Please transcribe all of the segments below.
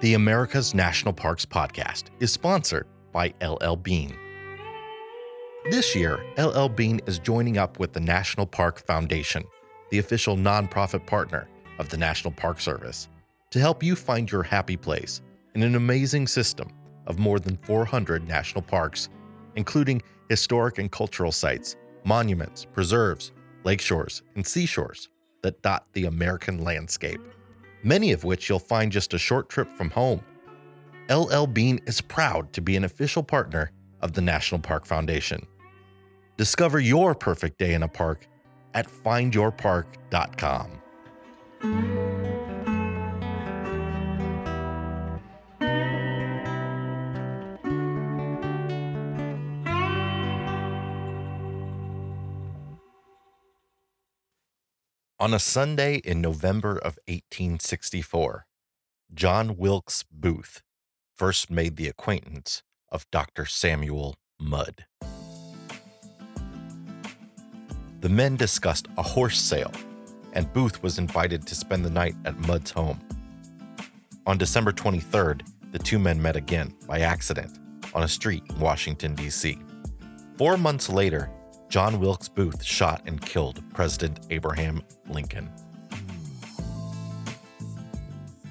The America's National Parks podcast is sponsored by LL Bean. This year, LL Bean is joining up with the National Park Foundation, the official nonprofit partner of the National Park Service, to help you find your happy place in an amazing system of more than 400 national parks, including historic and cultural sites, monuments, preserves, lakeshores, and seashores that dot the American landscape, many of which you'll find just a short trip from home. LL Bean is proud to be an official partner of the National Park Foundation. Discover your perfect day in a park at findyourpark.com. On a Sunday in November of 1864, John Wilkes Booth first made the acquaintance of Dr. Samuel Mudd. The men discussed a horse sale, and Booth was invited to spend the night at Mudd's home. On December 23rd, the two men met again by accident on a street in Washington, D.C. Four months later, John Wilkes Booth shot and killed President Abraham Lincoln.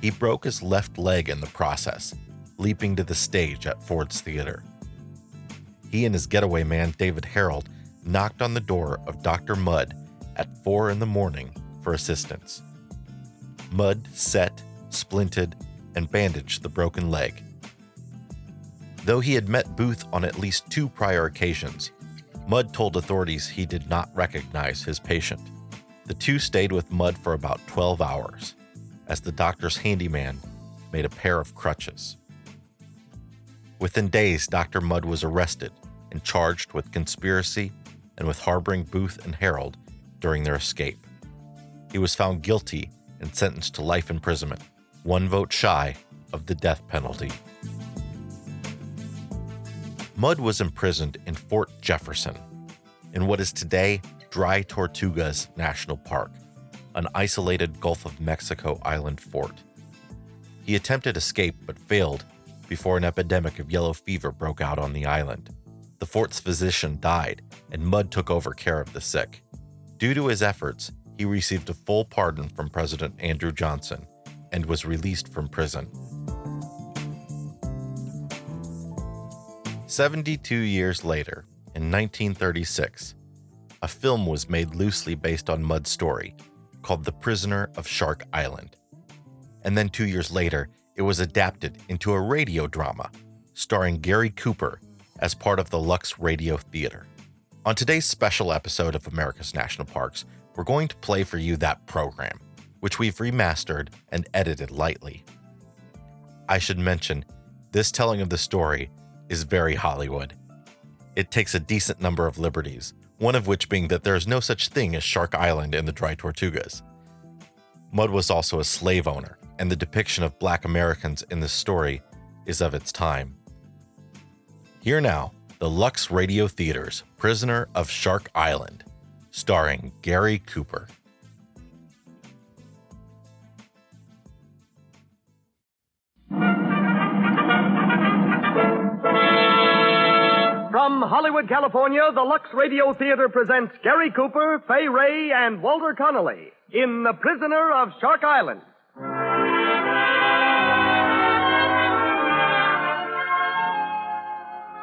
He broke his left leg in the process, leaping to the stage at Ford's Theater. He and his getaway man, David Herold, knocked on the door of Dr. Mudd at 4 in the morning for assistance. Mudd set, splinted, and bandaged the broken leg. Though he had met Booth on at least two prior occasions, Mudd told authorities he did not recognize his patient. The two stayed with Mudd for about 12 hours, as the doctor's handyman made a pair of crutches. Within days, Dr. Mudd was arrested and charged with conspiracy and with harboring Booth and Herold during their escape. He was found guilty and sentenced to life imprisonment, one vote shy of the death penalty. Mudd was imprisoned in Fort Jefferson, in what is today Dry Tortugas National Park, an isolated Gulf of Mexico island fort. He attempted escape but failed before an epidemic of yellow fever broke out on the island. The fort's physician died, and Mudd took over care of the sick. Due to his efforts, he received a full pardon from President Andrew Johnson and was released from prison. 72 years later, in 1936, a film was made loosely based on Mudd's story called The Prisoner of Shark Island. And then two years later, it was adapted into a radio drama starring Gary Cooper as part of the Lux Radio Theater. On today's special episode of America's National Parks, we're going to play for you that program, which we've remastered and edited lightly. I should mention, this telling of the story is very Hollywood. It takes a decent number of liberties, one of which being that there is no such thing as Shark Island in the Dry Tortugas. Mudd was also a slave owner, and the depiction of black Americans in this story is of its time. Here now, the Lux Radio Theater's Prisoner of Shark Island, starring Gary Cooper. From Hollywood, California, the Lux Radio Theater presents Gary Cooper, Fay Wray, and Walter Connolly in The Prisoner of Shark Island.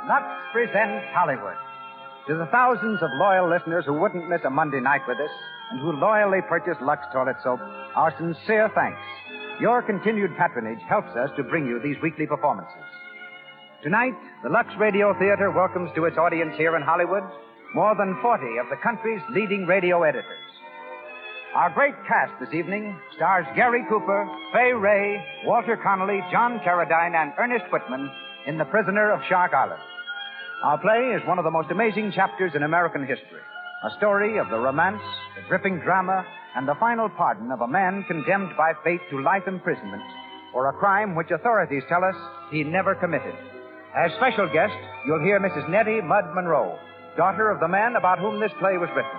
Lux presents Hollywood. To the thousands of loyal listeners who wouldn't miss a Monday night with us and who loyally purchase Lux toilet soap, our sincere thanks. Your continued patronage helps us to bring you these weekly performances. Tonight, the Lux Radio Theater welcomes to its audience here in Hollywood more than 40 of the country's leading radio editors. Our great cast this evening stars Gary Cooper, Fay Wray, Walter Connolly, John Carradine, and Ernest Whitman in The Prisoner of Shark Island. Our play is one of the most amazing chapters in American history. A story of the romance, the gripping drama, and the final pardon of a man condemned by fate to life imprisonment for a crime which authorities tell us he never committed. As special guest, you'll hear Mrs. Nettie Mudd Monroe, daughter of the man about whom this play was written.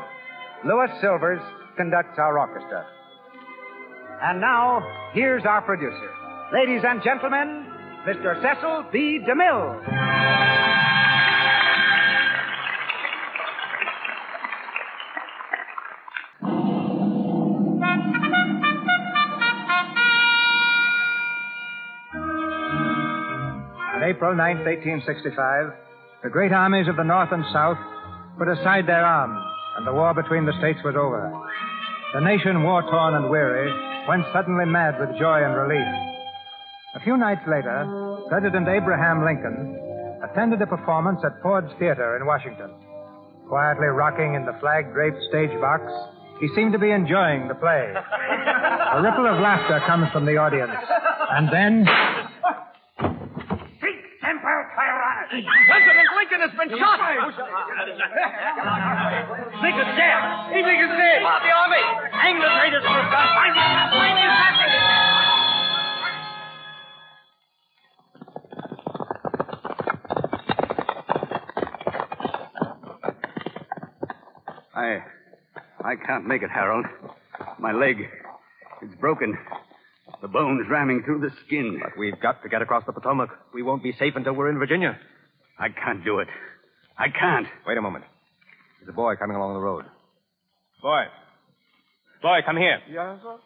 Louis Silvers conducts our orchestra. And now, here's our producer. Ladies and gentlemen, Mr. Cecil B. DeMille. April 9th, 1865, the great armies of the North and South put aside their arms, and the war between the states was over. The nation, war torn and weary, went suddenly mad with joy and relief. A few nights later, President Abraham Lincoln attended a performance at Ford's Theater in Washington. Quietly rocking in the flag draped stage box, he seemed to be enjoying the play. a ripple of laughter comes from the audience. And then. President Lincoln has been shot. Lincoln's dead. He Lincoln's dead. Out the army. Hang the traitors for us. Find the find the assassin. I. I can't make it, Herold. My leg. It's broken. The bone's ramming through the skin. But we've got to get across the Potomac. We won't be safe until we're in Virginia. I can't do it. I can't. Wait a moment. There's a boy coming along the road. Boy. Boy, come here. Yes, sir.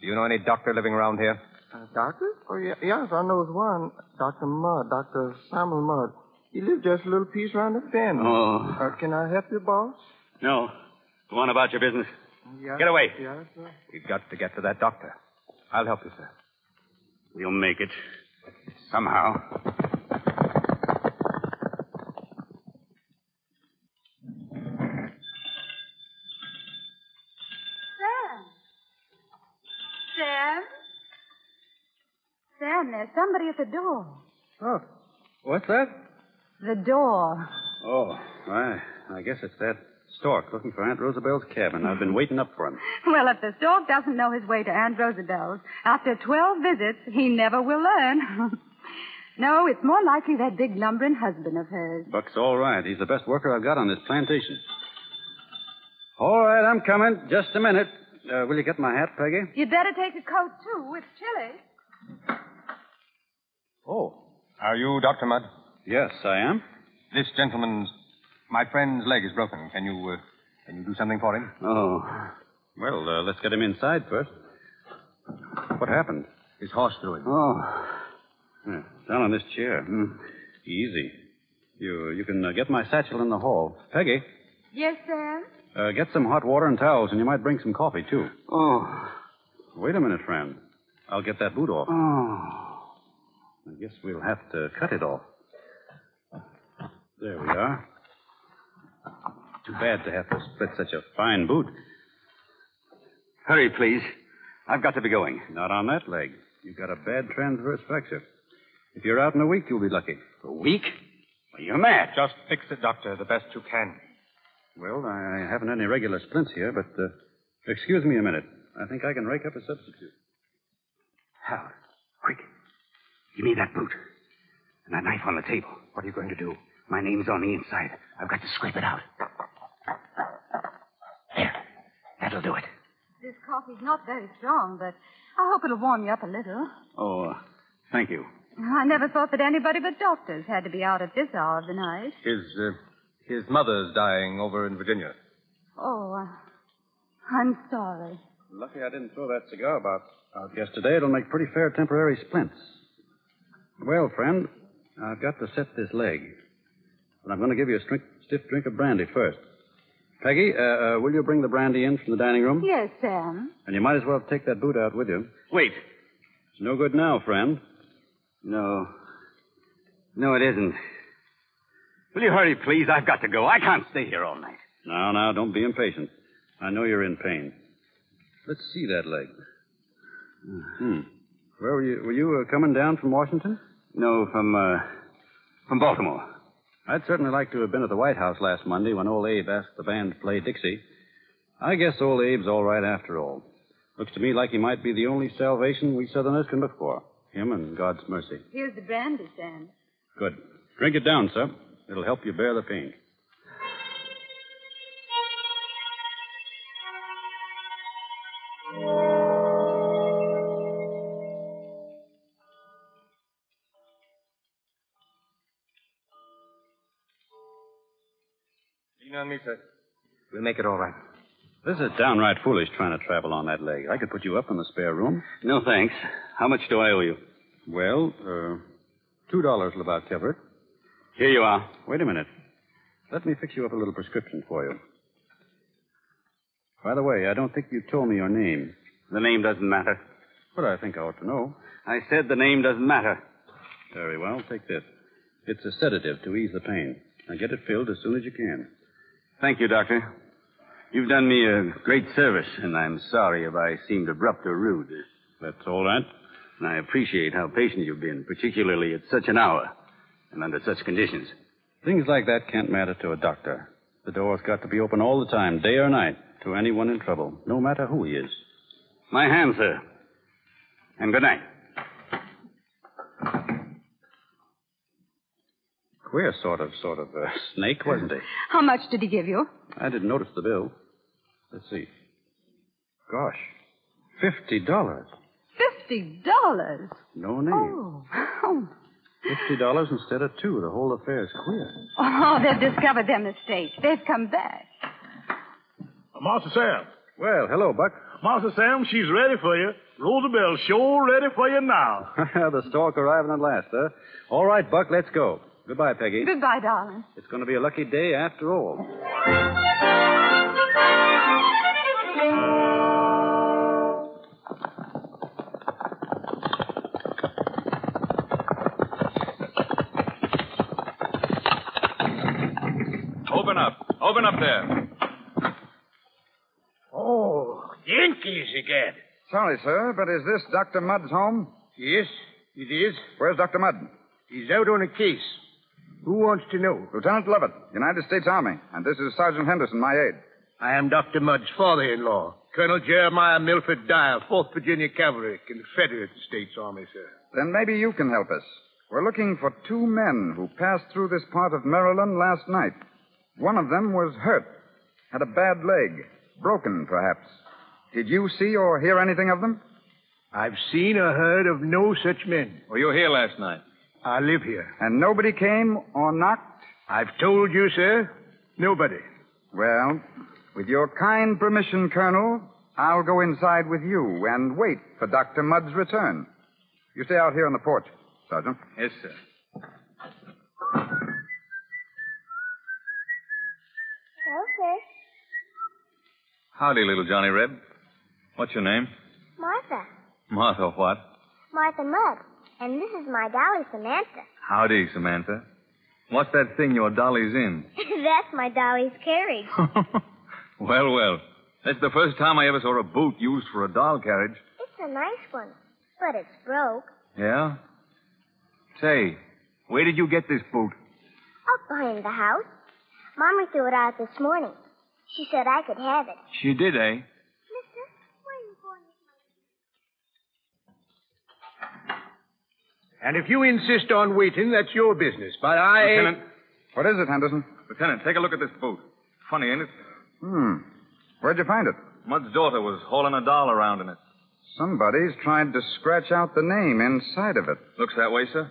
Do you know any doctor living around here? Uh, doctor? Oh, yeah, yes, I knows one. Dr. Mudd, Dr. Samuel Mudd. He lives just a little piece around the bend. Oh. Uh, can I help you, boss? No. Go on about your business. Yes. Get away. Yes, sir. We've got to get to that doctor. I'll help you, sir. We'll make it. Somehow. Sam. Sam? There's somebody at the door. Oh. What's that? The door. Oh, I, I guess it's that stork looking for Aunt Rosabelle's cabin. I've been waiting up for him. Well, if the stork doesn't know his way to Aunt Rosabelle's, after 12 visits, he never will learn. no, it's more likely that big lumbering husband of hers. Buck's all right. He's the best worker I've got on this plantation. All right, I'm coming. Just a minute. Uh, will you get my hat, Peggy? You'd better take a coat, too. It's chilly. Oh. Are you Dr. Mudd? Yes, I am. This gentleman's. My friend's leg is broken. Can you, uh, can you do something for him? Oh. Well, uh, let's get him inside first. What happened? His horse threw him. Oh. Yeah, down on this chair. Hmm. Easy. You you can uh, get my satchel in the hall. Peggy, Yes, Sam? uh, get some hot water and towels, and you might bring some coffee, too. Oh. Wait a minute, friend. I'll get that boot off. Oh. I guess we'll have to cut it off. There we are. Too bad to have to split such a fine boot. Hurry, please. I've got to be going. Not on that leg. You've got a bad transverse fracture. If you're out in a week, you'll be lucky. A week? Well, you're mad. Just fix it, Doctor, the best you can. Well, I haven't any regular splints here, but uh, excuse me a minute. I think I can rake up a substitute. Hal, quick. Give me that boot. And that knife on the table. What are you going to do? My name's on the inside. I've got to scrape it out. There. That'll do it. This coffee's not very strong, but I hope it'll warm you up a little. Oh, uh, thank you. I never thought that anybody but doctors had to be out at this hour of the night. His, uh, his mother's dying over in Virginia. Oh, uh, I'm sorry. Lucky I didn't throw that cigar about out yesterday. It'll make pretty fair temporary splints. Well, friend, I've got to set this leg. But I'm going to give you a stri- stiff drink of brandy first. Peggy, uh, uh, will you bring the brandy in from the dining room? Yes, Sam. And you might as well take that boot out with you. Wait. It's no good now, friend. No. No, it isn't. Will you hurry, please? I've got to go. I can't stay here all night. Now, now, don't be impatient. I know you're in pain. Let's see that leg. Hmm. Where were you? Were you uh, coming down from Washington? No, from, uh, from Baltimore. I'd certainly like to have been at the White House last Monday when old Abe asked the band to play Dixie. I guess old Abe's all right after all. Looks to me like he might be the only salvation we Southerners can look for. Him and God's mercy. Here's the brandy, Sam. Good. Drink it down, sir. It'll help you bear the pain. Sir. We'll make it all right. This is downright foolish trying to travel on that leg. I could put you up in the spare room. No, thanks. How much do I owe you? Well, uh, two dollars will about cover it. Here you are. Wait a minute. Let me fix you up a little prescription for you. By the way, I don't think you told me your name. The name doesn't matter. But I think I ought to know. I said the name doesn't matter. Very well. Take this. It's a sedative to ease the pain. Now get it filled as soon as you can. Thank you, Doctor. You've done me a great service, and I'm sorry if I seemed abrupt or rude. That's all right. And I appreciate how patient you've been, particularly at such an hour and under such conditions. Things like that can't matter to a doctor. The door's got to be open all the time, day or night, to anyone in trouble, no matter who he is. My hand, sir. And good night. Queer sort of, sort of uh, snake, wasn't he? How much did he give you? I didn't notice the bill. Let's see. Gosh, fifty dollars. Fifty dollars. No name. Oh. oh. Fifty dollars instead of two. The whole affair's queer. Oh, they've discovered their mistake. They've come back. Master Sam. Well, hello, Buck. Master Sam, she's ready for you. Rosabelle sure ready for you now. the stork arriving at last, huh? All right, Buck, let's go. Goodbye, Peggy. Goodbye, darling. It's going to be a lucky day after all. Open up. Open up there. Oh, Yankees again. Sorry, sir, but is this Dr. Mudd's home? Yes, it is. Where's Dr. Mudd? He's out on a case. Who wants to know? Lieutenant Lovett, United States Army, and this is Sergeant Henderson, my aide. I am Dr. Mudd's father-in-law, Colonel Jeremiah Milford Dyer, 4th Virginia Cavalry, Confederate States Army, sir. Then maybe you can help us. We're looking for two men who passed through this part of Maryland last night. One of them was hurt, had a bad leg, broken, perhaps. Did you see or hear anything of them? I've seen or heard of no such men. Were you here last night? I live here. And nobody came or knocked? I've told you, sir, nobody. Well, with your kind permission, Colonel, I'll go inside with you and wait for Dr. Mudd's return. You stay out here on the porch, Sergeant. Yes, sir. Okay. Howdy, little Johnny Reb. What's your name? Martha. Martha what? Martha Mudd. And this is my dolly, Samantha. Howdy, Samantha. What's that thing your dolly's in? That's my dolly's carriage. well, well. That's the first time I ever saw a boot used for a doll carriage. It's a nice one, but it's broke. Yeah? Say, where did you get this boot? Up behind the house. Mommy threw it out this morning. She said I could have it. She did, eh? Mister, where are you going with my... And if you insist on waiting, that's your business. But I. Lieutenant. What is it, Henderson? Lieutenant, take a look at this boot. Funny, ain't it? Hmm. Where'd you find it? Mudd's daughter was hauling a doll around in it. Somebody's tried to scratch out the name inside of it. Looks that way, sir.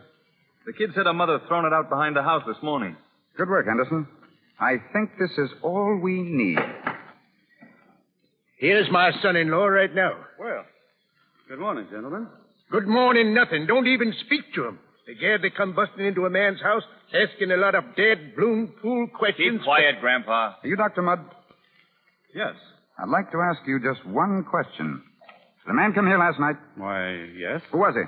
The kid said her mother thrown it out behind the house this morning. Good work, Henderson. I think this is all we need. Here's my son-in-law right now. Well, good morning, gentlemen. Good morning, nothing. Don't even speak to him. Again, they come busting into a man's house, asking a lot of dead, bloom, fool questions. Keep quiet, Grandpa. Are you Dr. Mudd? Yes. I'd like to ask you just one question. Did the man come here last night? Why, yes. Who was he?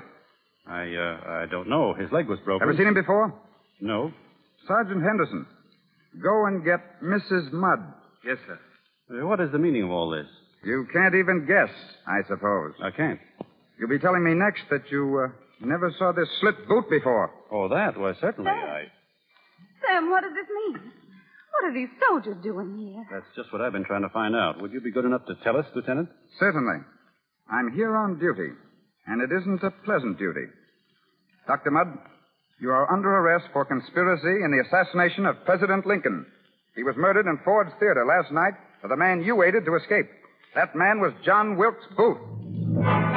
I, uh, I don't know. His leg was broken. Ever seen him before? No. Sergeant Henderson. Go and get Mrs. Mudd. Yes, sir. What is the meaning of all this? You can't even guess, I suppose. I can't. You'll be telling me next that you uh, never saw this slit boot before. Oh, that? Well, certainly. I. Sam, what does this mean? What are these soldiers doing here? That's just what I've been trying to find out. Would you be good enough to tell us, Lieutenant? Certainly. I'm here on duty, and it isn't a pleasant duty. Dr. Mudd, you are under arrest for conspiracy in the assassination of President Lincoln. He was murdered in Ford's Theater last night by the man you aided to escape. That man was John Wilkes Booth.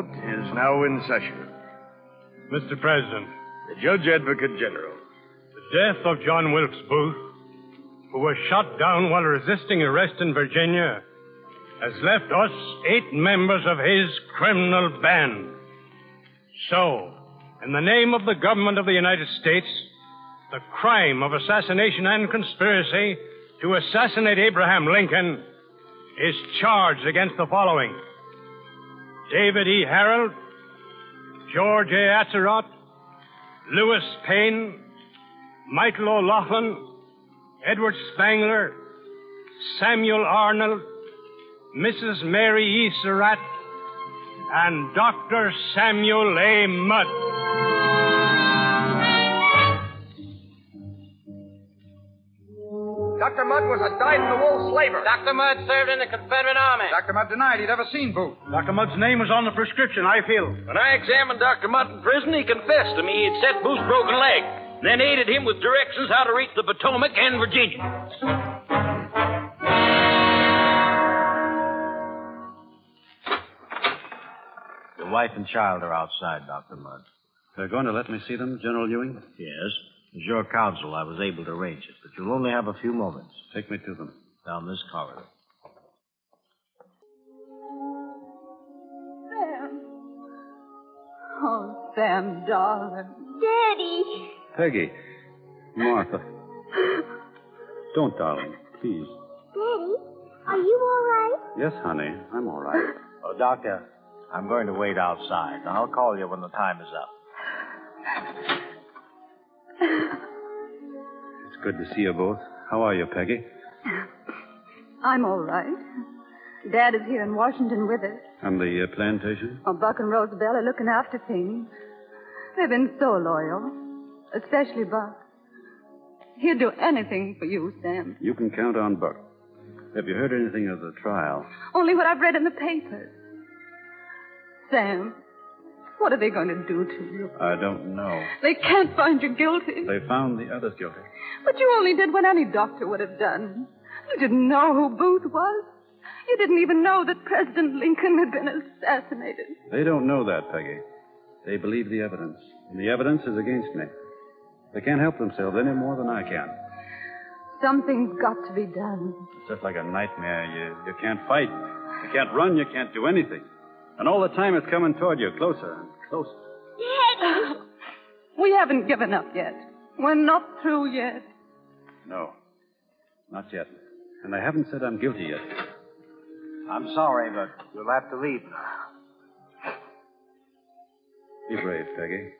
Court is now in session. Mr. President. The Judge Advocate General. The death of John Wilkes Booth, who was shot down while resisting arrest in Virginia, has left us eight members of his criminal band. So, in the name of the government of the United States, the crime of assassination and conspiracy to assassinate Abraham Lincoln is charged against the following David E. Herold, George A. Atzerodt, Lewis Payne, Michael O'Laughlen, Edward Spangler, Samuel Arnold, Mrs. Mary E. Surratt, and Dr. Samuel A. Mudd. Dr. Mudd was a dyed-in-the-wool slaver. Dr. Mudd served in the Confederate Army. Dr. Mudd denied he'd ever seen Booth. Dr. Mudd's name was on the prescription, I feel. When I examined Dr. Mudd in prison, he confessed to me he'd set Booth's broken leg, then aided him with directions how to reach the Potomac and Virginia. Your wife and child are outside, Dr. Mudd. They're going to let me see them, General Ewing? Yes. As your counsel, I was able to arrange it, but you'll only have a few moments. Take me to them. Down this corridor. Sam. Oh, Sam, darling. Daddy. Peggy. Martha. Don't, darling. Please. Daddy, are you all right? Yes, honey. I'm all right. Oh, Doctor, I'm going to wait outside. I'll call you when the time is up. It's good to see you both. How are you, Peggy? I'm all right. Dad is here in Washington with us. And the uh, plantation? Oh, Buck and Rosabelle are looking after things. They've been so loyal, especially Buck. He'd do anything for you, Sam. You can count on Buck. Have you heard anything of the trial? Only what I've read in the papers. Sam, what are they going to do to you? I don't know. They can't find you guilty. They found the others guilty. But you only did what any doctor would have done. You didn't know who Booth was. You didn't even know that President Lincoln had been assassinated. They don't know that, Peggy. They believe the evidence. And the evidence is against me. They can't help themselves any more than I can. Something's got to be done. It's just like a nightmare. You, you can't fight. You can't run. You can't do anything. And all the time it's coming toward you, closer and closer. Daddy. We haven't given up yet. We're not through yet. No. Not yet. And they haven't said I'm guilty yet. I'm sorry, but you'll have to leave now. Be brave, Peggy.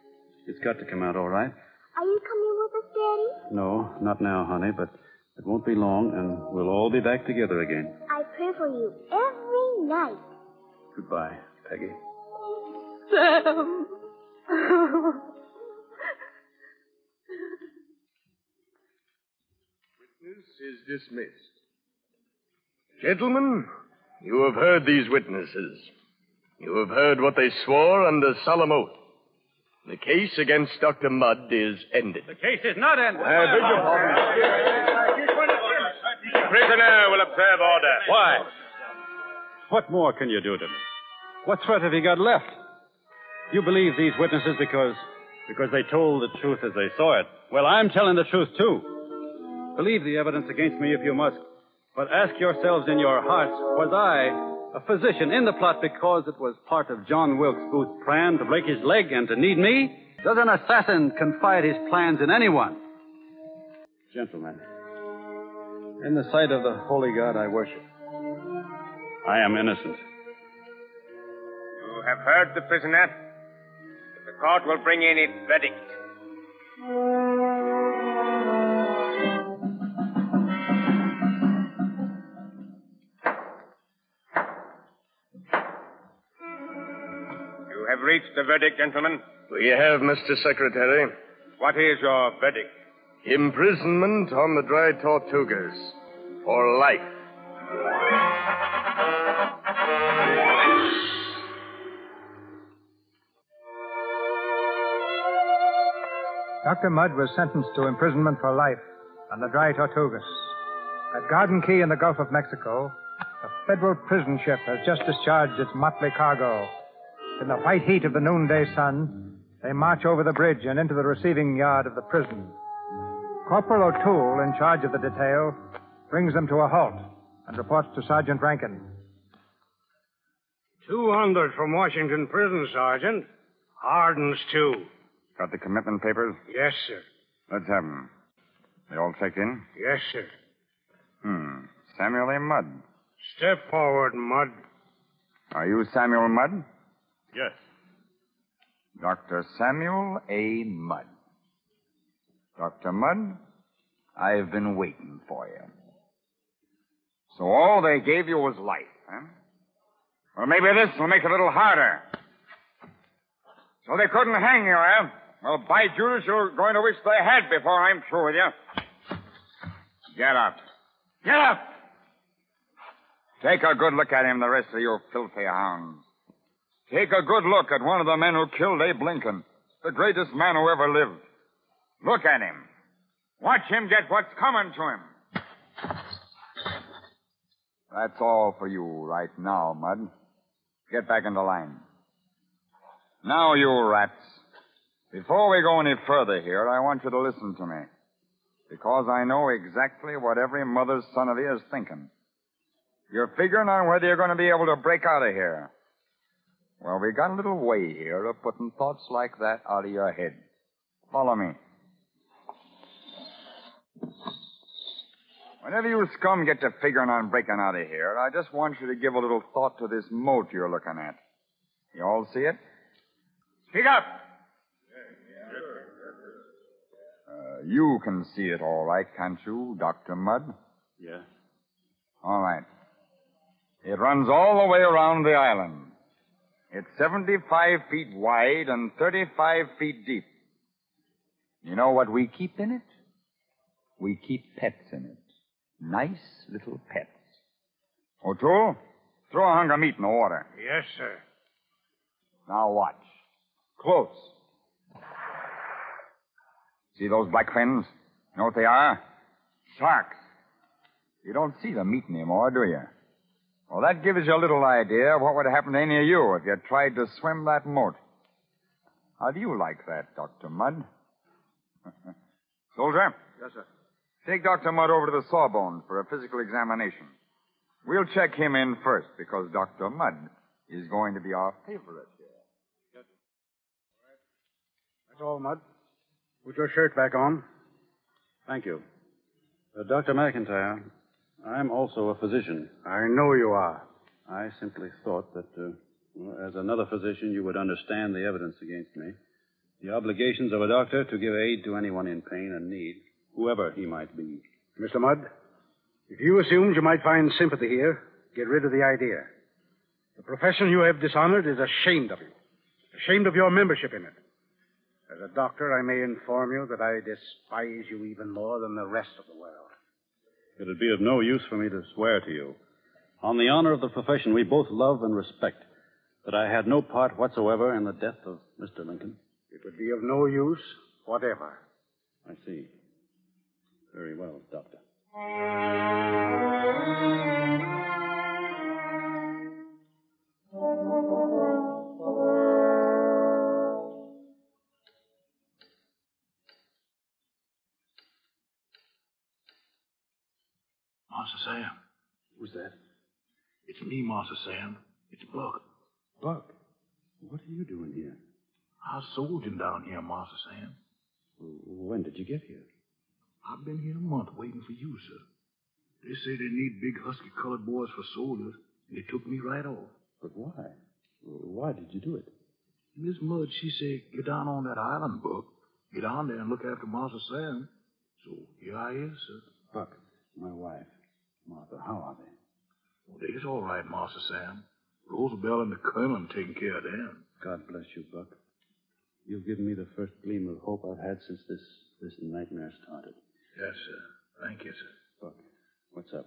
It's got to come out all right. Are you coming with us, Daddy? No, not now, honey, but it won't be long, and we'll all be back together again. I pray for you every night. Goodbye, Peggy. Sam. Witness is dismissed. Gentlemen, you have heard these witnesses. You have heard what they swore under solemn oath. The case against Dr. Mudd is ended. The case is not ended. I beg your pardon. Prisoner will observe order. Why? What more can you do to me? What threat have you got left? You believe these witnesses because because they told the truth as they saw it. Well, I'm telling the truth too. Believe the evidence against me if you must, but ask yourselves in your hearts, was I a physician in the plot because it was part of John Wilkes Booth's plan to break his leg and to need me? Does an assassin confide his plans in anyone? Gentlemen, in the sight of the holy God I worship, I am innocent. You have heard the prisoner. The court will bring in its verdict. You have reached the verdict, gentlemen. We have, Mr. Secretary. What is your verdict? Imprisonment on the Dry Tortugas for life. Dr. Mudd was sentenced to imprisonment for life on the Dry Tortugas. At Garden Key in the Gulf of Mexico, a federal prison ship has just discharged its motley cargo. In the white heat of the noonday sun, They march over the bridge and into the receiving yard of the prison. Corporal O'Toole, in charge of the detail, brings them to a halt and reports to Sergeant Rankin. 200 from Washington Prison, Sergeant. Hardens, too. Got the commitment papers? Yes, sir. Let's have them. They all checked in? Yes, sir. Hmm. Samuel A. Mudd. Step forward, Mudd. Are you Samuel Mudd? Yes. Dr. Samuel A. Mudd. Dr. Mudd, I've been waiting for you. So all they gave you was life, huh? Well, maybe this will make it a little harder. So they couldn't hang you, eh? Well, by Judas, you're going to wish they had before I'm through with you. Get up. Get up! Take a good look at him, the rest of you filthy hounds. Take a good look at one of the men who killed Abe Lincoln, the greatest man who ever lived. Look at him. Watch him get what's coming to him. That's all for you right now, Mudd. Get back into line. Now, you rats. Before we go any further here, I want you to listen to me. Because I know exactly what every mother's son of you is thinking. You're figuring on whether you're going to be able to break out of here. Well, we got a little way here of putting thoughts like that out of your head. Follow me. Whenever you scum get to figuring on breaking out of here, I just want you to give a little thought to this moat you're looking at. You all see it? Speak up! Uh, you can see it all right, can't you, Dr. Mudd? Yeah. All right. It runs all the way around the island. It's 75 feet wide and 35 feet deep. You know what we keep in it? We keep pets in it. Nice little pets. O'Toole, throw a hunk of meat in the water. Yes, sir. Now watch. Close. See those black fins? You know what they are? Sharks. You don't see the meat anymore, do you? Well, that gives you a little idea of what would happen to any of you if you tried to swim that moat. How do you like that, Dr. Mudd? Soldier? Yes, sir. Take Dr. Mudd over to the Sawbones for a physical examination. We'll check him in first because Dr. Mudd is going to be our favorite here. That's all, Mudd. Put your shirt back on. Thank you. Uh, Dr. McIntyre, I'm also a physician. I know you are. I simply thought that, uh, well, as another physician, you would understand the evidence against me, the obligations of a doctor to give aid to anyone in pain and need, whoever he might be. Mr. Mudd, if you assumed you might find sympathy here, get rid of the idea. The profession you have dishonored is ashamed of you, ashamed of your membership in it. As a doctor, I may inform you that I despise you even more than the rest of the world. It'd be of no use for me to swear to you, on the honor of the profession we both love and respect, that I had no part whatsoever in the death of Mr. Lincoln. It would be of no use whatever. I see. Very well, Doctor. Sam. Who's that? It's me, Master Sam. It's Buck. Buck, what are you doing here? I was soldiering down here, Master Sam. When did you get here? I've been here a month waiting for you, sir. They say they need big husky colored boys for soldiers, and they took me right off. But why? Why did you do it? Miss Mudd, she said, get down on that island, Buck. Get down there and look after Master Sam. So here I is, sir. Buck, my wife, Martha, how are they? Well, they's all right, Master Sam. Rosabelle and the Colonel taking care of them. God bless you, Buck. You've given me the first gleam of hope I've had since this, this nightmare started. Yes, sir. Thank you, sir. Buck, what's up?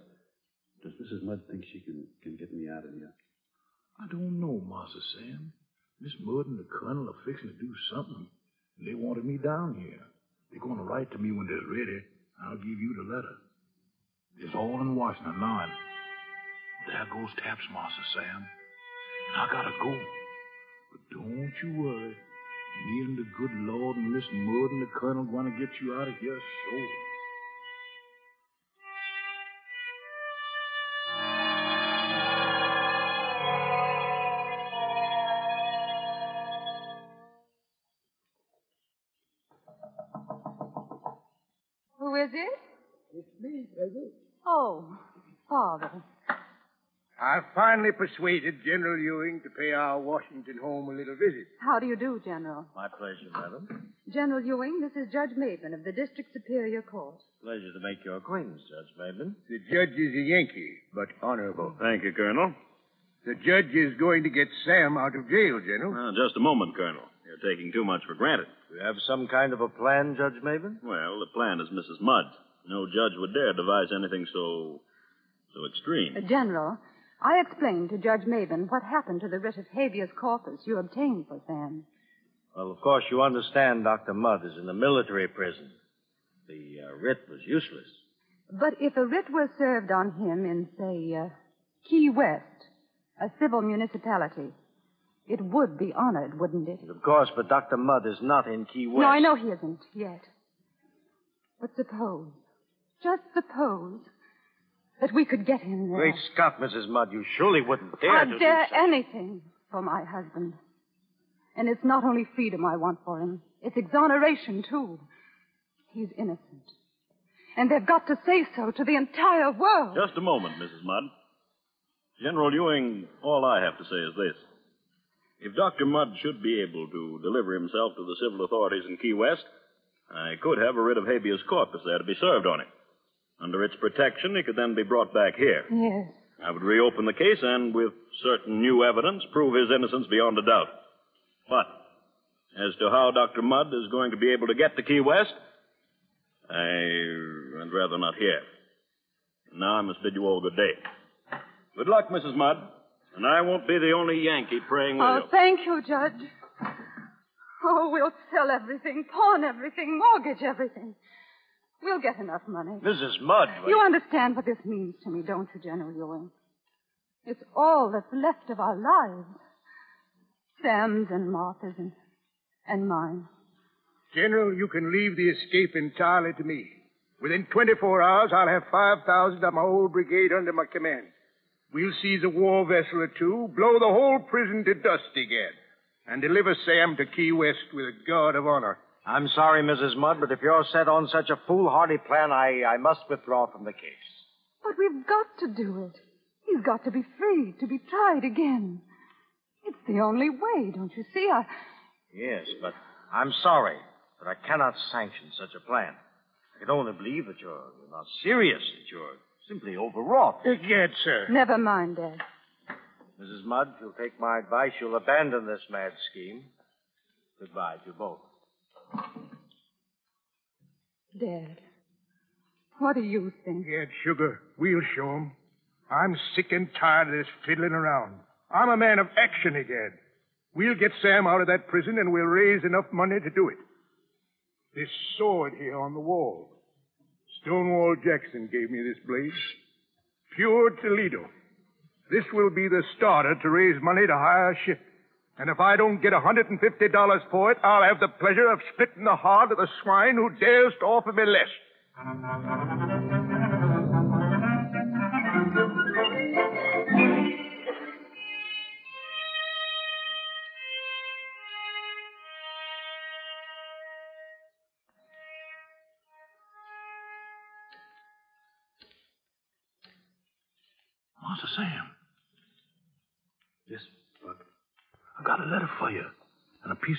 Does Mrs. Mudd think she can, can get me out of here? I don't know, Master Sam. Miss Mudd and the Colonel are fixing to do something. They wanted me down here. They're going to write to me when they're ready. I'll give you the letter. It's all in Washington now. and There goes Taps, Master Sam. And I gotta go. But don't you worry. Me and the good Lord and Miss Mudd and the Colonel gonna get you out of here, sure. Oh, Father. I finally persuaded General Ewing to pay our Washington home a little visit. How do you do, General? My pleasure, madam. General Ewing, this is Judge Maben of the District Superior Court. Pleasure to make your acquaintance, Judge Maben. The judge is a Yankee, but honorable. Thank you, Colonel. The judge is going to get Sam out of jail, General. Now, just a moment, Colonel. You're taking too much for granted. You have some kind of a plan, Judge Maben? Well, the plan is Mrs. Mudd. No judge would dare devise anything so. so extreme. Uh, General, I explained to Judge Maben what happened to the writ of habeas corpus you obtained for Sam. Well, of course, you understand Dr. Mudd is in a military prison. The uh, writ was useless. But if a writ were served on him in, say, uh, Key West, a civil municipality, it would be honored, wouldn't it? Of course, but Dr. Mudd is not in Key West. No, I know he isn't yet. But suppose, just suppose, that we could get him there. Great Scott, Mrs. Mudd, you surely wouldn't dare I'd to dare do such- anything for my husband. And it's not only freedom I want for him, it's exoneration, too. He's innocent. And they've got to say so to the entire world. Just a moment, Mrs. Mudd. General Ewing, all I have to say is this. If Dr. Mudd should be able to deliver himself to the civil authorities in Key West, I could have a writ of habeas corpus there to be served on him. Under its protection, he could then be brought back here. Yes. I would reopen the case and, with certain new evidence, prove his innocence beyond a doubt. But, as to how Dr. Mudd is going to be able to get to Key West, I'd rather not hear. Now I must bid you all good day. Good luck, Mrs. Mudd. And I won't be the only Yankee praying with Oh, you. thank you, Judge. Oh, we'll sell everything, pawn everything, mortgage everything. We'll get enough money. Mrs. Mudd. You understand what this means to me, don't you, General Ewing? It's all that's left of our lives. Sam's and Martha's and, and mine. General, you can leave the escape entirely to me. Within 24 hours, I'll have 5,000 of my whole brigade under my command. We'll seize a war vessel or two, blow the whole prison to dust again, and deliver Sam to Key West with a guard of honor. I'm sorry, Mrs. Mudd, but if you're set on such a foolhardy plan, I, I must withdraw from the case. But we've got to do it. He's got to be free, to be tried again. It's the only way, don't you see? I, Yes, but I'm sorry, but I cannot sanction such a plan. I can only believe that you're, you're not serious, that you're simply overwrought. Uh, Egad, sir. never mind, Dad. Mrs. Mudd, if you'll take my advice, you'll abandon this mad scheme. Goodbye to you both. Dad, what do you think? Egad, sugar, we'll show 'em. I'm sick and tired of this fiddling around. I'm a man of action again. We'll get Sam out of that prison and we'll raise enough money to do it. This sword here on the wall. Stonewall Jackson gave me this blade. Pure Toledo. This will be the starter to raise money to hire a ship. And if I don't get $150 for it, I'll have the pleasure of splitting the heart of the swine who dares to offer me less.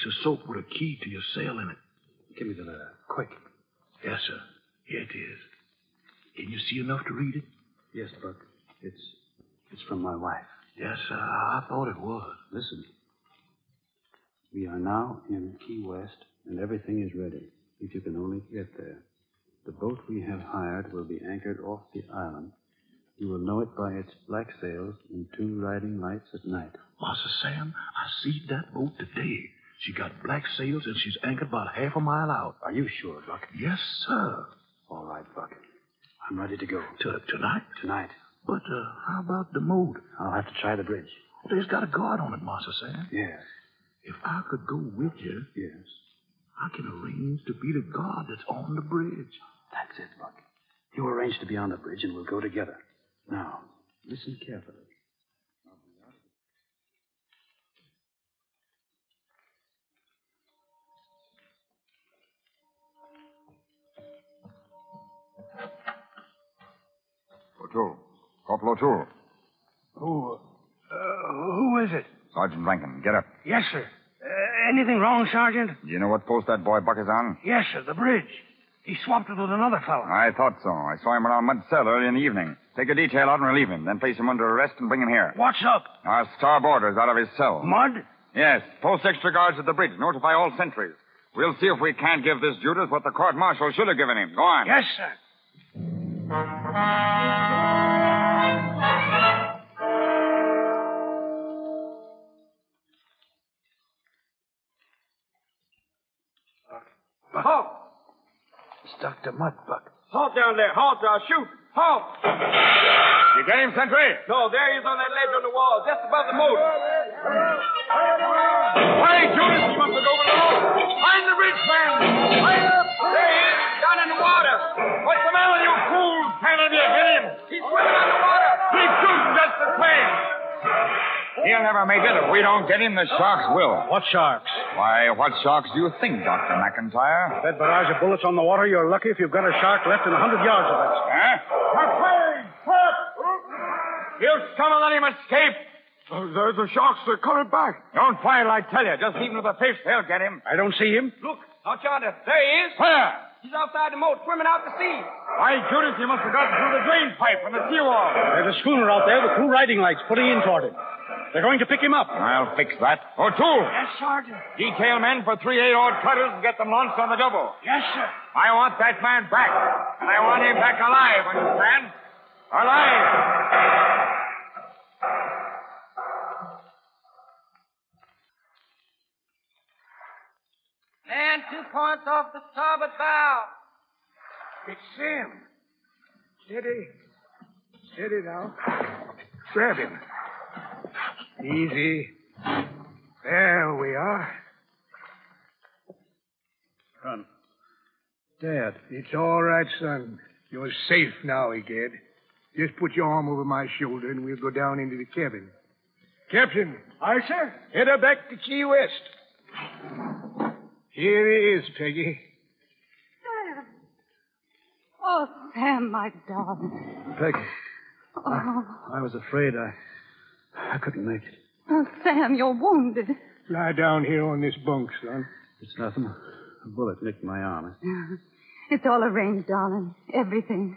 Of soap with a key to your cell in it. Give me the letter. Quick. Yes, sir. Here it is. Can you see enough to read it? Yes, Buck. It's it's from my wife. Yes, sir. I thought it was. Listen. We are now in Key West, and everything is ready. If you can only get there. The boat we have hired will be anchored off the island. You will know it by its black sails and two riding lights at night. Master Sam, I see that boat today. She got black sails and she's anchored about half a mile out. Are you sure, Buck? Yes, sir. All right, Buck. I'm ready to go. To, tonight? Tonight. But uh, how about the moat? I'll have to try the bridge. There's got a guard on it, Master Sam. Yes. If I could go with you, Yes. I can arrange to be the guard that's on the bridge. That's it, Buck. You arrange to be on the bridge, and we'll go together. Now, listen carefully. O'Toole. Corporal O'Toole. Who, uh, who is it? Sergeant Rankin, get up. Yes, sir. Uh, anything wrong, Sergeant? Do you know what post that boy Buck is on? Yes, sir, the bridge. He swapped it with another fellow. I thought so. I saw him around Mudd Cell early in the evening. Take a detail out and relieve him, then place him under arrest and bring him here. What's up? Our star boarder's out of his cell. Mudd? Yes. Post extra guards at the bridge. Notify all sentries. We'll see if we can't give this Judas what the court martial should have given him. Go on. Yes, sir. Halt! It's Dr. Mudbuck. Halt down there. Halt or I'll shoot. Halt! You get him, sentry? No, there he is on that ledge on the wall, just above the moat. Hey, Judas! He must have over the wall. Find the bridge, man! Hurry up! There he is, down in the water. What's the matter, you fools? Can't you hit him? He's swimming underwater. Keep shooting just the same. He'll never make it. If we don't get him, the sharks will. What sharks? Why, what sharks do you think, Dr. McIntyre? That barrage of bullets on the water, you're lucky if you've got a shark left in a hundred yards of it. Huh? You scum and let him escape. the, the sharks. They're coming back. Don't fire, I tell you. Just leave him to the fish. They'll get him. I don't see him. Look, out yonder. There he is. Where? He's outside the moat, swimming out to sea. Why, Judas, he must have gotten through the drain pipe from the seawall. There's a schooner out there with two riding lights putting in toward him. They're going to pick him up. I'll fix that. Oh, O'Toole. Yes, Sergeant. Detail men for three eight-odd cutters and get them launched on the double. Yes, sir. I want that man back. And I want him back alive, understand? Alive. And two points off the starboard bow. It's Sam. Steady. Steady now. Grab him. Easy. There we are. Son. Dad. It's all right, son. You're safe now, Egad. Just put your arm over my shoulder and we'll go down into the cabin. Captain. Aye, sir. Head her back to Key West. Here he is, Peggy. Sam. Oh, Sam, my darling. Peggy. Oh, I was afraid I. I couldn't make it. oh, Sam, you're wounded. Lie down here on this bunk, son. It's nothing. A bullet nicked my arm. It's all arranged, darling. Everything.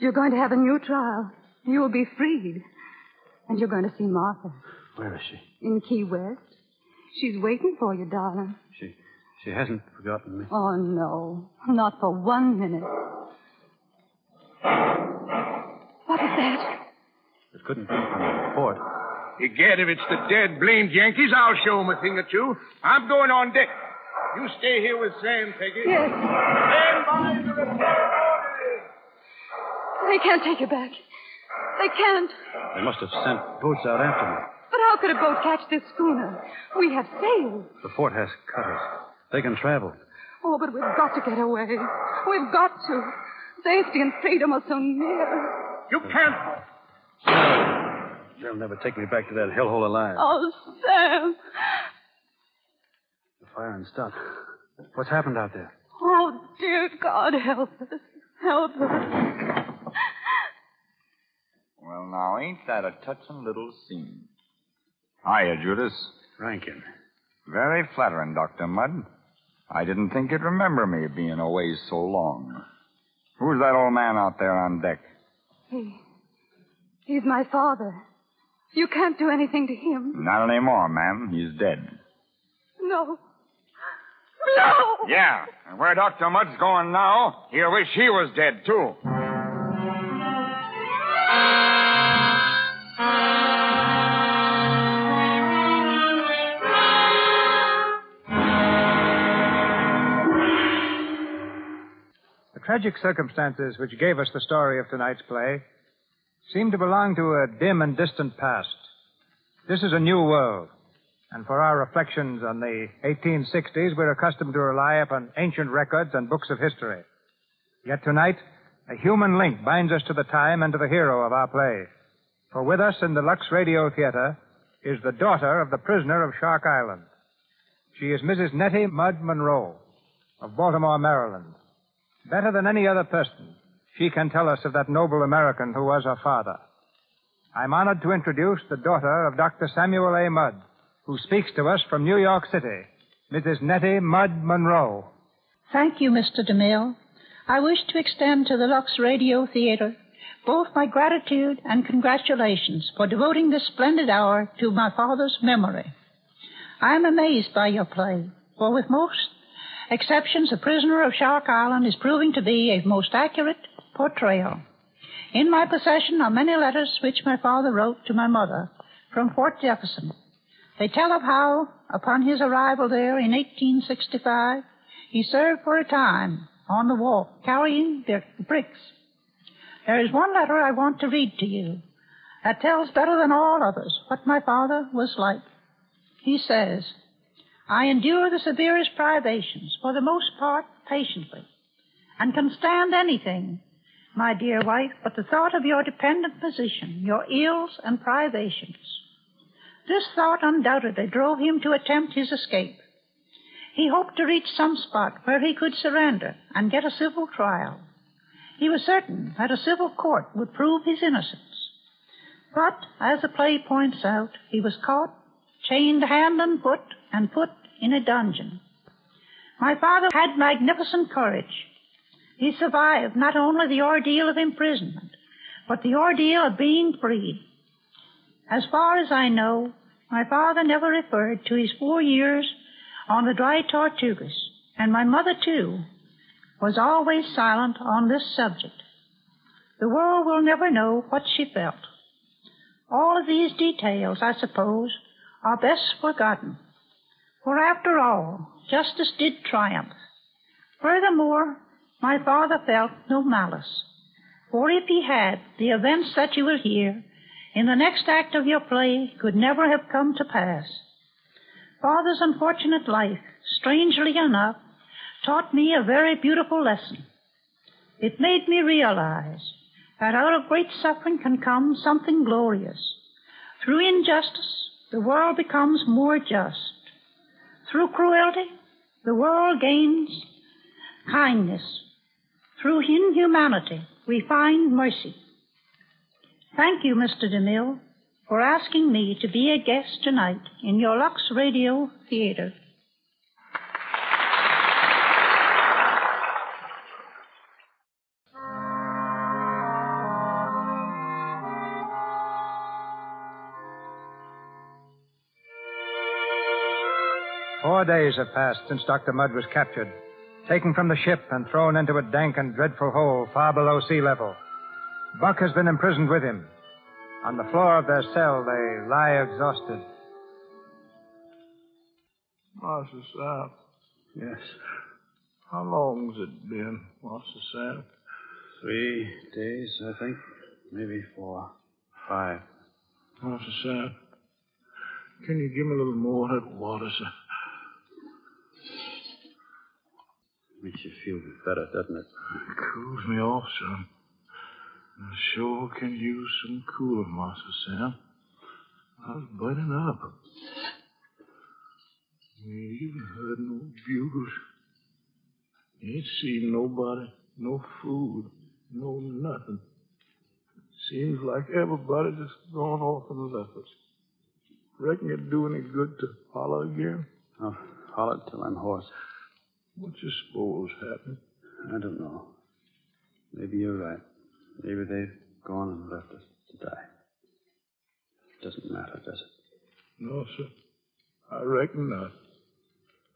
You're going to have a new trial. You'll be freed. And you're going to see Martha Where is she? in Key West. She's waiting for you, darling. She she hasn't forgotten me. Oh, no. Not for one minute. What is that? It couldn't be from the fort. Egad, if it's the dead blamed Yankees, I'll show 'em a thing or two. I'm going on deck. You stay here with Sam, Peggy. Yes. Stand by for the They can't take you back. They can't. They must have sent boats out after me. But how could a boat catch this schooner? We have sails. The fort has cutters. They can travel. Oh, but we've got to get away. We've got to. Safety and freedom are so near. You can't. They'll never take me back to that hellhole alive. Oh, Sam. The firing stopped. What's happened out there? Oh, dear God, help us. Help us. Well, now, ain't that a touching little scene? Hiya, Judas. Rankin. Very flattering, Dr. Mudd. I didn't think you'd remember me being away so long. Who's that old man out there on deck? He. He's my father. You can't do anything to him. Not anymore, ma'am. He's dead. No. No! Yeah, and where Dr. Mudd's going now, he'll wish he was dead, too. The tragic circumstances which gave us the story of tonight's play seem to belong to a dim and distant past. This is a new world, And for our reflections on the 1860s, we're accustomed to rely upon ancient records and books of history. Yet tonight, a human link binds us to the time and to the hero of our play. For with us in the Lux Radio Theater is the daughter of the prisoner of Shark Island. She is Mrs. Nettie Mudd Monroe of Baltimore, Maryland. Better than any other person, she can tell us of that noble American who was her father. I'm honored to introduce the daughter of Dr. Samuel A. Mudd, who speaks to us from New York City, Mrs. Nettie Mudd Monroe. Thank you, Mr. DeMille. I wish to extend to the Lux Radio Theater both my gratitude and congratulations for devoting this splendid hour to my father's memory. I am amazed by your play, for with most exceptions, The Prisoner of Shark Island is proving to be a most accurate portrayal. In my possession are many letters which my father wrote to my mother from Fort Jefferson. They tell of how, upon his arrival there in 1865, he served for a time on the wall carrying the bricks. There is one letter I want to read to you that tells better than all others what my father was like. He says, I endure the severest privations, for the most part patiently, and can stand anything, my dear wife, but the thought of your dependent position, your ills and privations. This thought undoubtedly drove him to attempt his escape. He hoped to reach some spot where he could surrender and get a civil trial. He was certain that a civil court would prove his innocence. But, as the play points out, he was caught, chained hand and foot, and put in a dungeon. My father had magnificent courage. He survived not only the ordeal of imprisonment, but the ordeal of being freed. As far as I know, my father never referred to his four years on the dry Tortugas, and my mother, too, was always silent on this subject. The world will never know what she felt. All of these details, I suppose, are best forgotten. For after all, justice did triumph. Furthermore, my father felt no malice. For if he had, the events that you will hear in the next act of your play could never have come to pass. Father's unfortunate life, strangely enough, taught me a very beautiful lesson. It made me realize that out of great suffering can come something glorious. Through injustice, the world becomes more just. Through cruelty, the world gains kindness. Through inhumanity, we find mercy. Thank you, Mr. DeMille, for asking me to be a guest tonight in your Lux Radio Theater. Four days have passed since Dr. Mudd was captured, taken from the ship and thrown into a dank and dreadful hole far below sea level. Buck has been imprisoned with him. On the floor of their cell, they lie exhausted. Master Sam. Yes. How long's it been, Master Sam? Three days, I think. Maybe four. Five. Master Sam, can you give me a little more of that water, sir? Makes you feel better, doesn't it? It cools me off, son. I sure can use some cooling, Master Sam. I was burning up. Ain't even heard no bugles. Ain't seen nobody, no food, no nothing. Seems like everybody just gone off and left us. Reckon it'd do any good to holler again? I'll holler till I'm hoarse. What do you suppose happened? I don't know. Maybe you're right. Maybe they've gone and left us to die. Doesn't matter, does it? No, sir. I reckon not.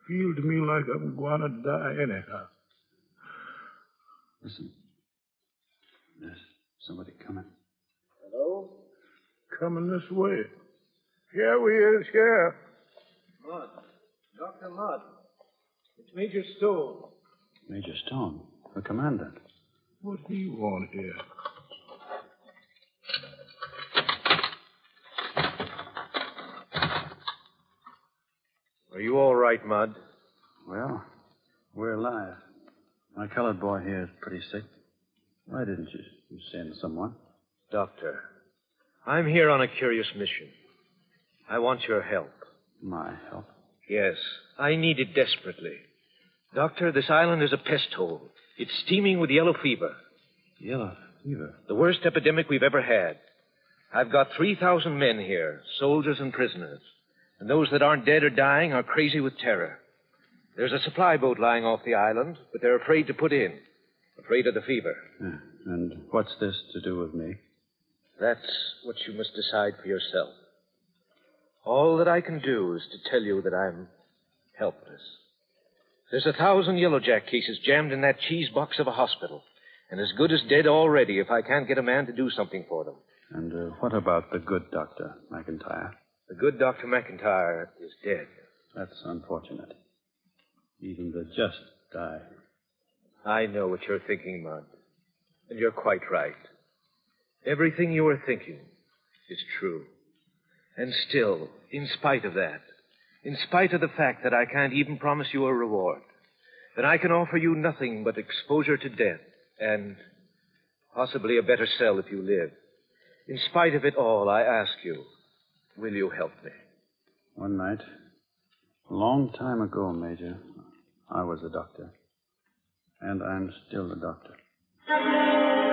Feel to me like I'm going to die anyhow. Listen. There's somebody coming. Hello? Coming this way. Here we is, here. Mudd. Dr. Mudd. It's Major Stone. Major Stone, the commandant. What do you want here? Are you all right, Mudd? Well, we're alive. My colored boy here is pretty sick. Why didn't you, you send someone? Doctor, I'm here on a curious mission. I want your help. My help? Yes, I need it desperately. Doctor, this island is a pest hole. It's steaming with yellow fever. Yellow fever? The worst epidemic we've ever had. I've got 3,000 men here, soldiers and prisoners. And those that aren't dead or dying are crazy with terror. There's a supply boat lying off the island, but they're afraid to put in. Afraid of the fever. Yeah. And what's this to do with me? That's what you must decide for yourself. All that I can do is to tell you that I'm helpless. There's a thousand yellowjack cases jammed in that cheese box of a hospital, and as good as dead already if I can't get a man to do something for them. And uh, what about the good doctor, McIntyre? The good Dr. McIntyre is dead. That's unfortunate. Even the just die. I know what you're thinking, Mudd. And you're quite right. Everything you are thinking is true. And still, in spite of that, in spite of the fact that I can't even promise you a reward, that I can offer you nothing but exposure to death and possibly a better cell if you live, in spite of it all, I ask you, will you help me? One night, a long time ago, Major, I was a doctor. And I'm still a doctor.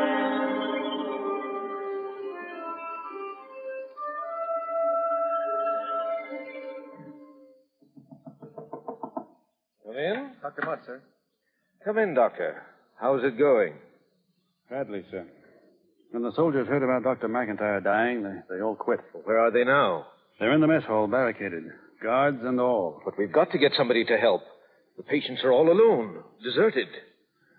Dr. Mudd, sir. Come in, Doctor. How's it going? Badly, sir. When the soldiers heard about Dr. McIntyre dying, they, they all quit. Where are they now? They're in the mess hall, barricaded. Guards and all. But we've got to get somebody to help. The patients are all alone, deserted.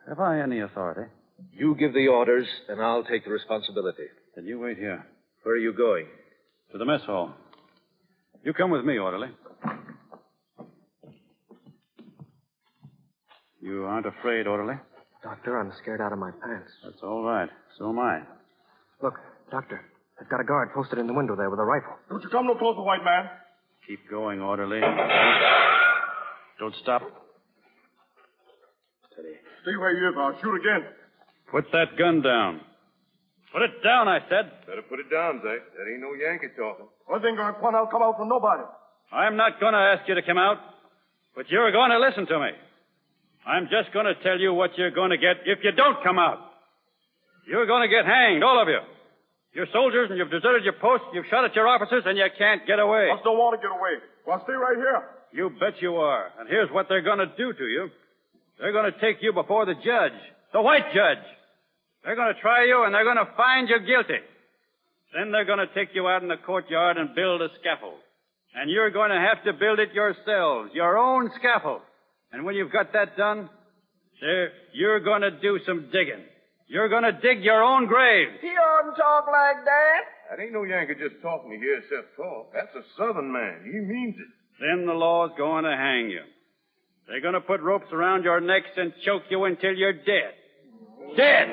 Have I any authority? You give the orders, and I'll take the responsibility. Then you wait here. Where are you going? To the mess hall. You come with me, orderly. You aren't afraid, orderly? Doctor, I'm scared out of my pants. That's all right. So am I. Look, Doctor, I've got a guard posted in the window there with a rifle. Don't you come no closer, white man. Keep going, orderly. Don't stop. Steady. Stay where you are. I'll shoot again. Put that gun down. Put it down, I said. Better put it down, Zach. That ain't no Yankee talking. One thing going to out come out for nobody. I'm not going to ask you to come out, but you're going to listen to me. I'm just going to tell you what you're going to get if you don't come out. You're going to get hanged, all of you. You're soldiers and you've deserted your post, you've shot at your officers, and you can't get away. I don't want to get away. Well, stay right here. You bet you are. And here's what they're going to do to you. They're going to take you before the judge, the white judge. They're going to try you and they're going to find you guilty. Then they're going to take you out in the courtyard and build a scaffold. And you're going to have to build it yourselves, your own scaffold. And when you've got that done, sir, you're going to do some digging. You're going to dig your own grave. He oughtn't talk like that. That ain't no Yankee just talking to hear except talk. That's a Southern man. He means it. Then the law's going to hang you. They're going to put ropes around your necks and choke you until you're dead. Dead!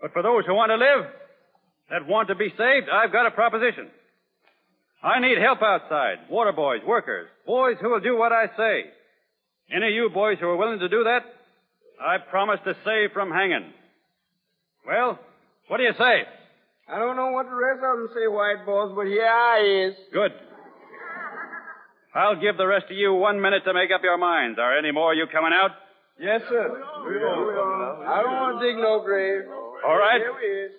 But for those who want to live, that want to be saved, I've got a proposition. I need help outside. Water boys, workers, boys who will do what I say. Any of you boys who are willing to do that, I promise to save from hanging. Well, what do you say? I don't know what the rest of them say, white boys, but here I is. Good. I'll give the rest of you one minute to make up your minds. Are any more of you coming out? Yes, sir. We are. I don't want to dig no grave. All right. Here we is.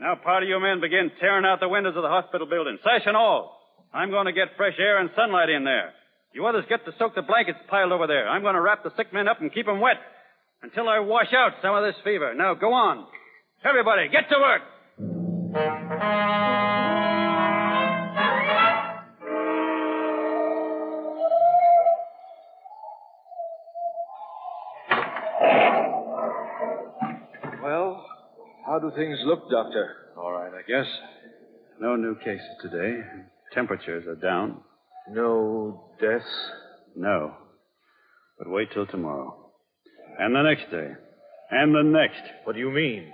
Now, part of you men begin tearing out the windows of the hospital building, sash and all. I'm going to get fresh air and sunlight in there. You others get to soak the blankets piled over there. I'm going to wrap the sick men up and keep them wet until I wash out some of this fever. Now, go on. Everybody, get to work. Well, how do things look, Doctor? All right, I guess. No new cases today. Temperatures are down. No deaths? No. But wait till tomorrow. And the next day. And the next. What do you mean?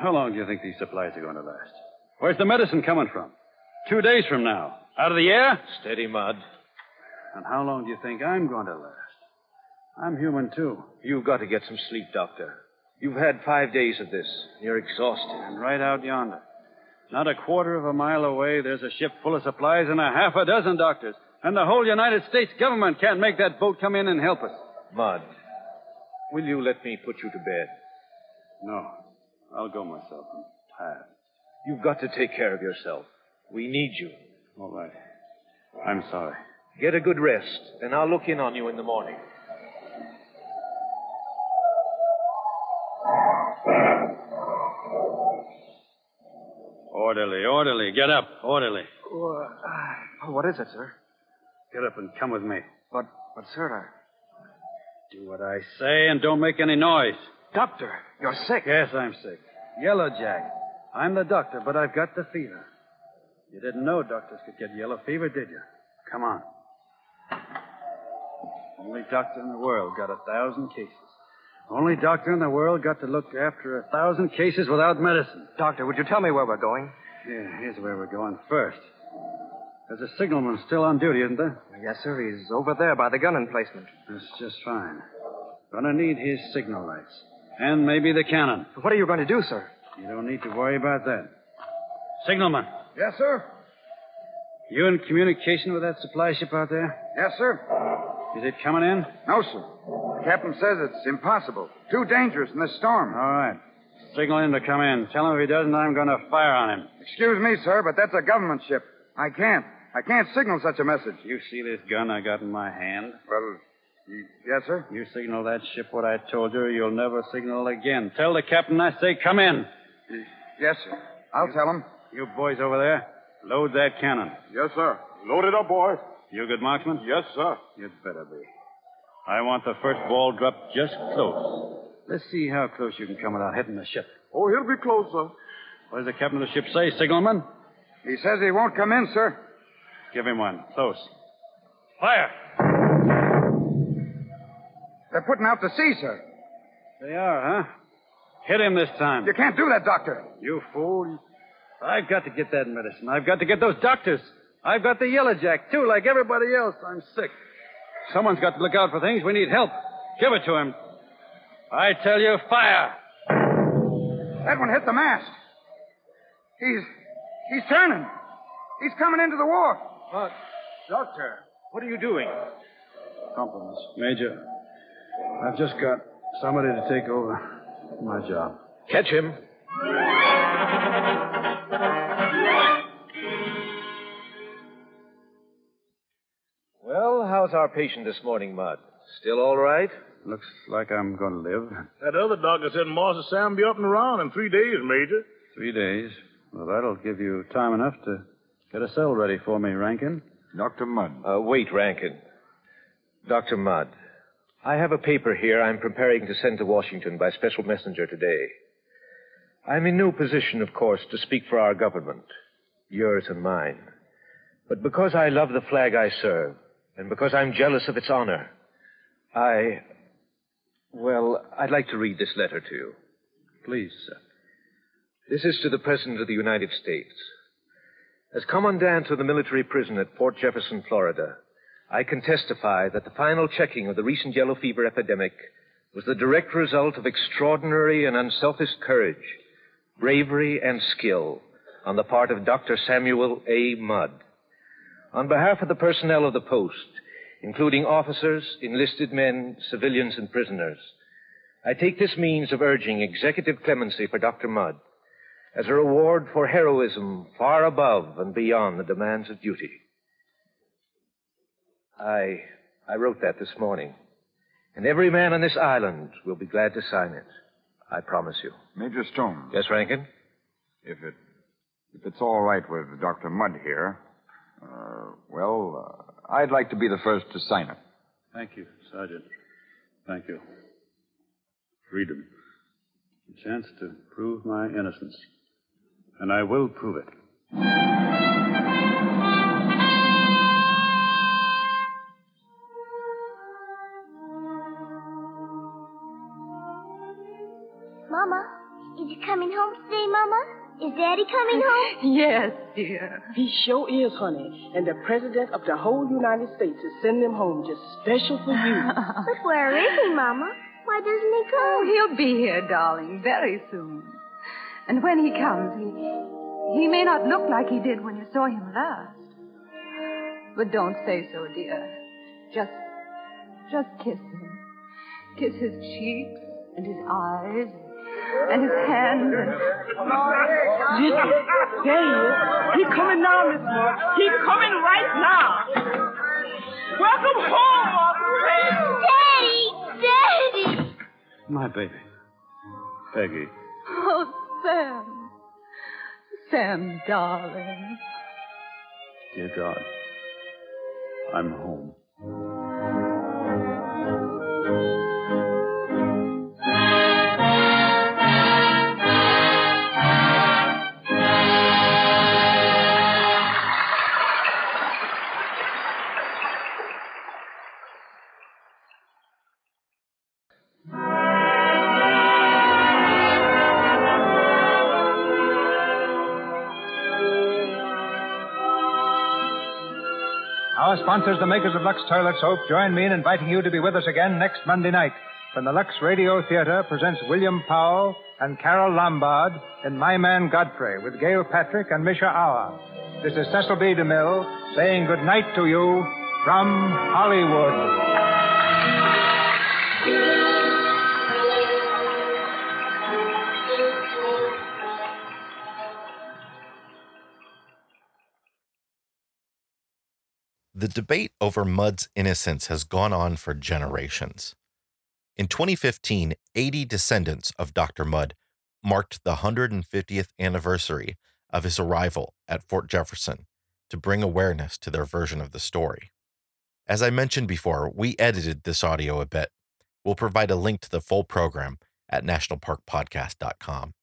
How long do you think these supplies are going to last? Where's the medicine coming from? Two days from now. Out of the air? Steady, Mudd. And how long do you think I'm going to last? I'm human, too. You've got to get some sleep, Doctor. You've had five days of this. You're exhausted. And right out yonder, not a quarter of a mile away, there's a ship full of supplies and a half a dozen doctors. And the whole United States government can't make that boat come in and help us. Mudd, will you let me put you to bed? No. I'll go myself. I'm tired. You've got to take care of yourself. We need you. All right. I'm sorry. Get a good rest, and I'll look in on you in the morning. Orderly, orderly. Get up, orderly. Uh, what is it, sir? Get up and come with me. But, but, sir, I... Do what I say and don't make any noise. Doctor, you're sick. Yes, I'm sick. Yellow Jack. I'm the doctor, but I've got the fever. You didn't know doctors could get yellow fever, did you? Come on. Only doctor in the world got a thousand cases. Only doctor in the world got to look after a thousand cases without medicine. Doctor, would you tell me where we're going? Yeah, here's where we're going first. There's a signalman still on duty, isn't there? Yes, sir. He's over there by the gun emplacement. That's just fine. Gonna need his signal lights. And maybe the cannon. What are you going to do, sir? You don't need to worry about that. Signalman, Yes, sir. you in communication with that supply ship out there? Yes, sir. Is it coming in? No, sir. The captain says it's impossible. Too dangerous in this storm. All right. Signal him to come in. Tell him if he doesn't, I'm going to fire on him. Excuse me, sir, but that's a government ship. I can't. I can't signal such a message. You see this gun I got in my hand? Well, yes, sir. You signal that ship what I told you, you'll never signal again. Tell the captain I say come in. Yes, sir. I'll tell him. You boys over there, load that cannon. Yes, sir. Load it up, boys. You a good marksman? Yes, sir. You'd better be. I want the first ball dropped just close. Let's see how close you can come without hitting the ship. Oh, he'll be close, sir. What does the captain of the ship say, signalman? He says he won't come in, sir. Give him one. Close. Fire! They're putting out to sea, sir. They are, huh? Hit him this time. You can't do that, Doctor. You fool. I've got to get that medicine. I've got to get those doctors. I've got the yellow jack, too, like everybody else. I'm sick. Someone's got to look out for things. We need help. Give it to him. I tell you, fire! That one hit the mast. He's. he's turning. He's coming into the wharf. But, Doctor, what are you doing? Compliments. Major, I've just got somebody to take over my job. Catch him. How's our patient this morning, Mudd? Still all right? Looks like I'm going to live. That other doctor said Master Sam be up and around in three days, Major. Three days. Well, that'll give you time enough to get a cell ready for me, Rankin. Dr. Mudd. Uh, wait, Rankin. Dr. Mudd, I have a paper here I'm preparing to send to Washington by special messenger today. I'm in no position, of course, to speak for our government, yours and mine. But because I love the flag I serve, and because I'm jealous of its honor, I. Well, I'd like to read this letter to you. Please, sir. This is to the President of the United States. As Commandant of the military prison at Fort Jefferson, Florida, I can testify that the final checking of the recent yellow fever epidemic was the direct result of extraordinary and unselfish courage, bravery, and skill on the part of Dr. Samuel A. Mudd. On behalf of the personnel of the post, including officers, enlisted men, civilians, and prisoners, I take this means of urging executive clemency for Dr. Mudd as a reward for heroism far above and beyond the demands of duty. I, I wrote that this morning, and every man on this island will be glad to sign it. I promise you. Major Stone. Yes, Rankin? If it if it's all right with Dr. Mudd here, uh, well, uh, I'd like to be the first to sign it. Thank you, Sergeant. Thank you. Freedom. A chance to prove my innocence. And I will prove it. Mama, is he coming home today, Mama? Is Daddy coming home? Yes, dear. He sure is, honey. And the President of the whole United States is sending him home just special for you. but where is he, Mama? Why doesn't he come? Oh, he'll be here, darling, very soon. And when he comes, he, he may not look like he did when you saw him last. But don't say so, dear. Just, just kiss him. Kiss his cheeks and his eyes and his hands and... Listen, there he is. He coming now, Miss Moore. He coming right now. Welcome home, Uncle Daddy! Daddy! My baby. Peggy. Oh, Sam. Sam, darling. Dear God, I'm home. Our sponsors, the makers of Lux Toilet Soap, join me in inviting you to be with us again next Monday night when the Lux Radio Theater presents William Powell and Carole Lombard in My Man Godfrey with Gail Patrick and Mischa Auer. This is Cecil B. DeMille saying good night to you from Hollywood. The debate over Mudd's innocence has gone on for generations. In 2015, 80 descendants of Dr. Mudd marked the 150th anniversary of his arrival at Fort Jefferson to bring awareness to their version of the story. As I mentioned before, we edited this audio a bit. We'll provide a link to the full program at nationalparkpodcast.com.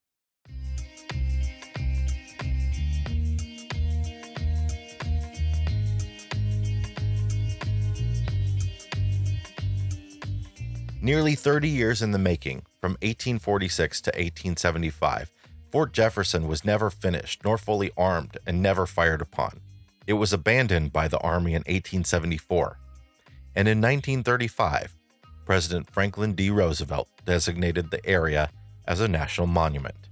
Nearly 30 years in the making, from 1846 to 1875, Fort Jefferson was never finished, nor fully armed, and never fired upon. It was abandoned by the Army in 1874. And in 1935, President Franklin D. Roosevelt designated the area as a national monument.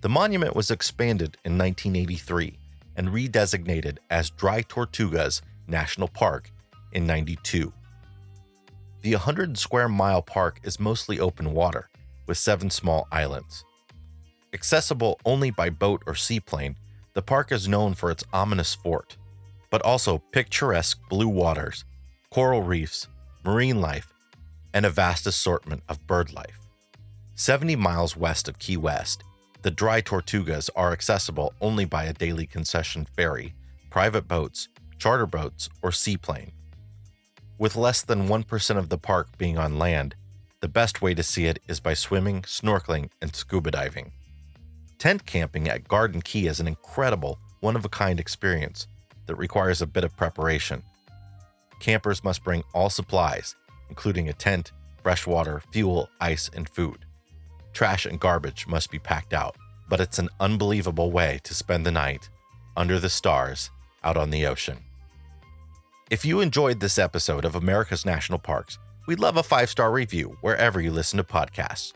The monument was expanded in 1983 and redesignated as Dry Tortugas National Park in 92. The 100 square mile park is mostly open water, with seven small islands. Accessible only by boat or seaplane, the park is known for its ominous fort, but also picturesque blue waters, coral reefs, marine life, and a vast assortment of bird life. 70 miles west of Key West, the dry Tortugas are accessible only by a daily concession ferry, private boats, charter boats, or seaplane. With less than 1% of the park being on land, the best way to see it is by swimming, snorkeling, and scuba diving. Tent camping at Garden Key is an incredible, one of a kind experience that requires a bit of preparation. Campers must bring all supplies, including a tent, fresh water, fuel, ice, and food. Trash and garbage must be packed out, but it's an unbelievable way to spend the night under the stars out on the ocean. If you enjoyed this episode of America's National Parks, we'd love a five star review wherever you listen to podcasts.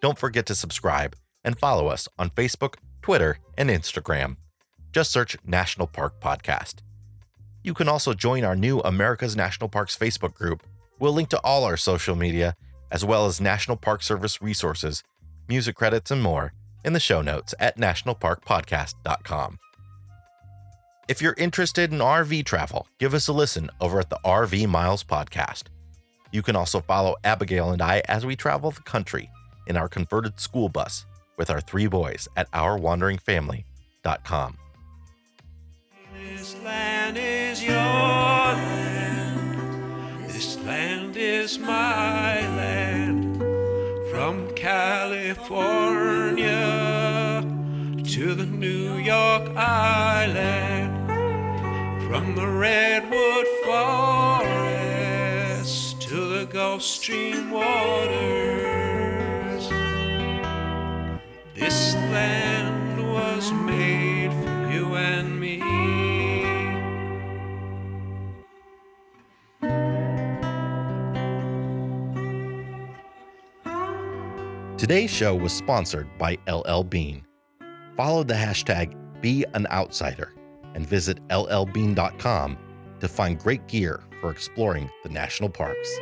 Don't forget to subscribe and follow us on Facebook, Twitter, and Instagram. Just search National Park Podcast. You can also join our new America's National Parks Facebook group. We'll link to all our social media, as well as National Park Service resources, music credits, and more in the show notes at nationalparkpodcast.com. If you're interested in RV travel, give us a listen over at the RV Miles podcast. You can also follow Abigail and I as we travel the country in our converted school bus with our three boys at ourwanderingfamily.com. This land is your land. This land is my land. From California to the New York Island. From the Redwood Forest to the Gulf Stream waters. This land was made for you and me. Today's show was sponsored by LL Bean. Follow the hashtag BeAnOutsider and visit llbean.com to find great gear for exploring the national parks.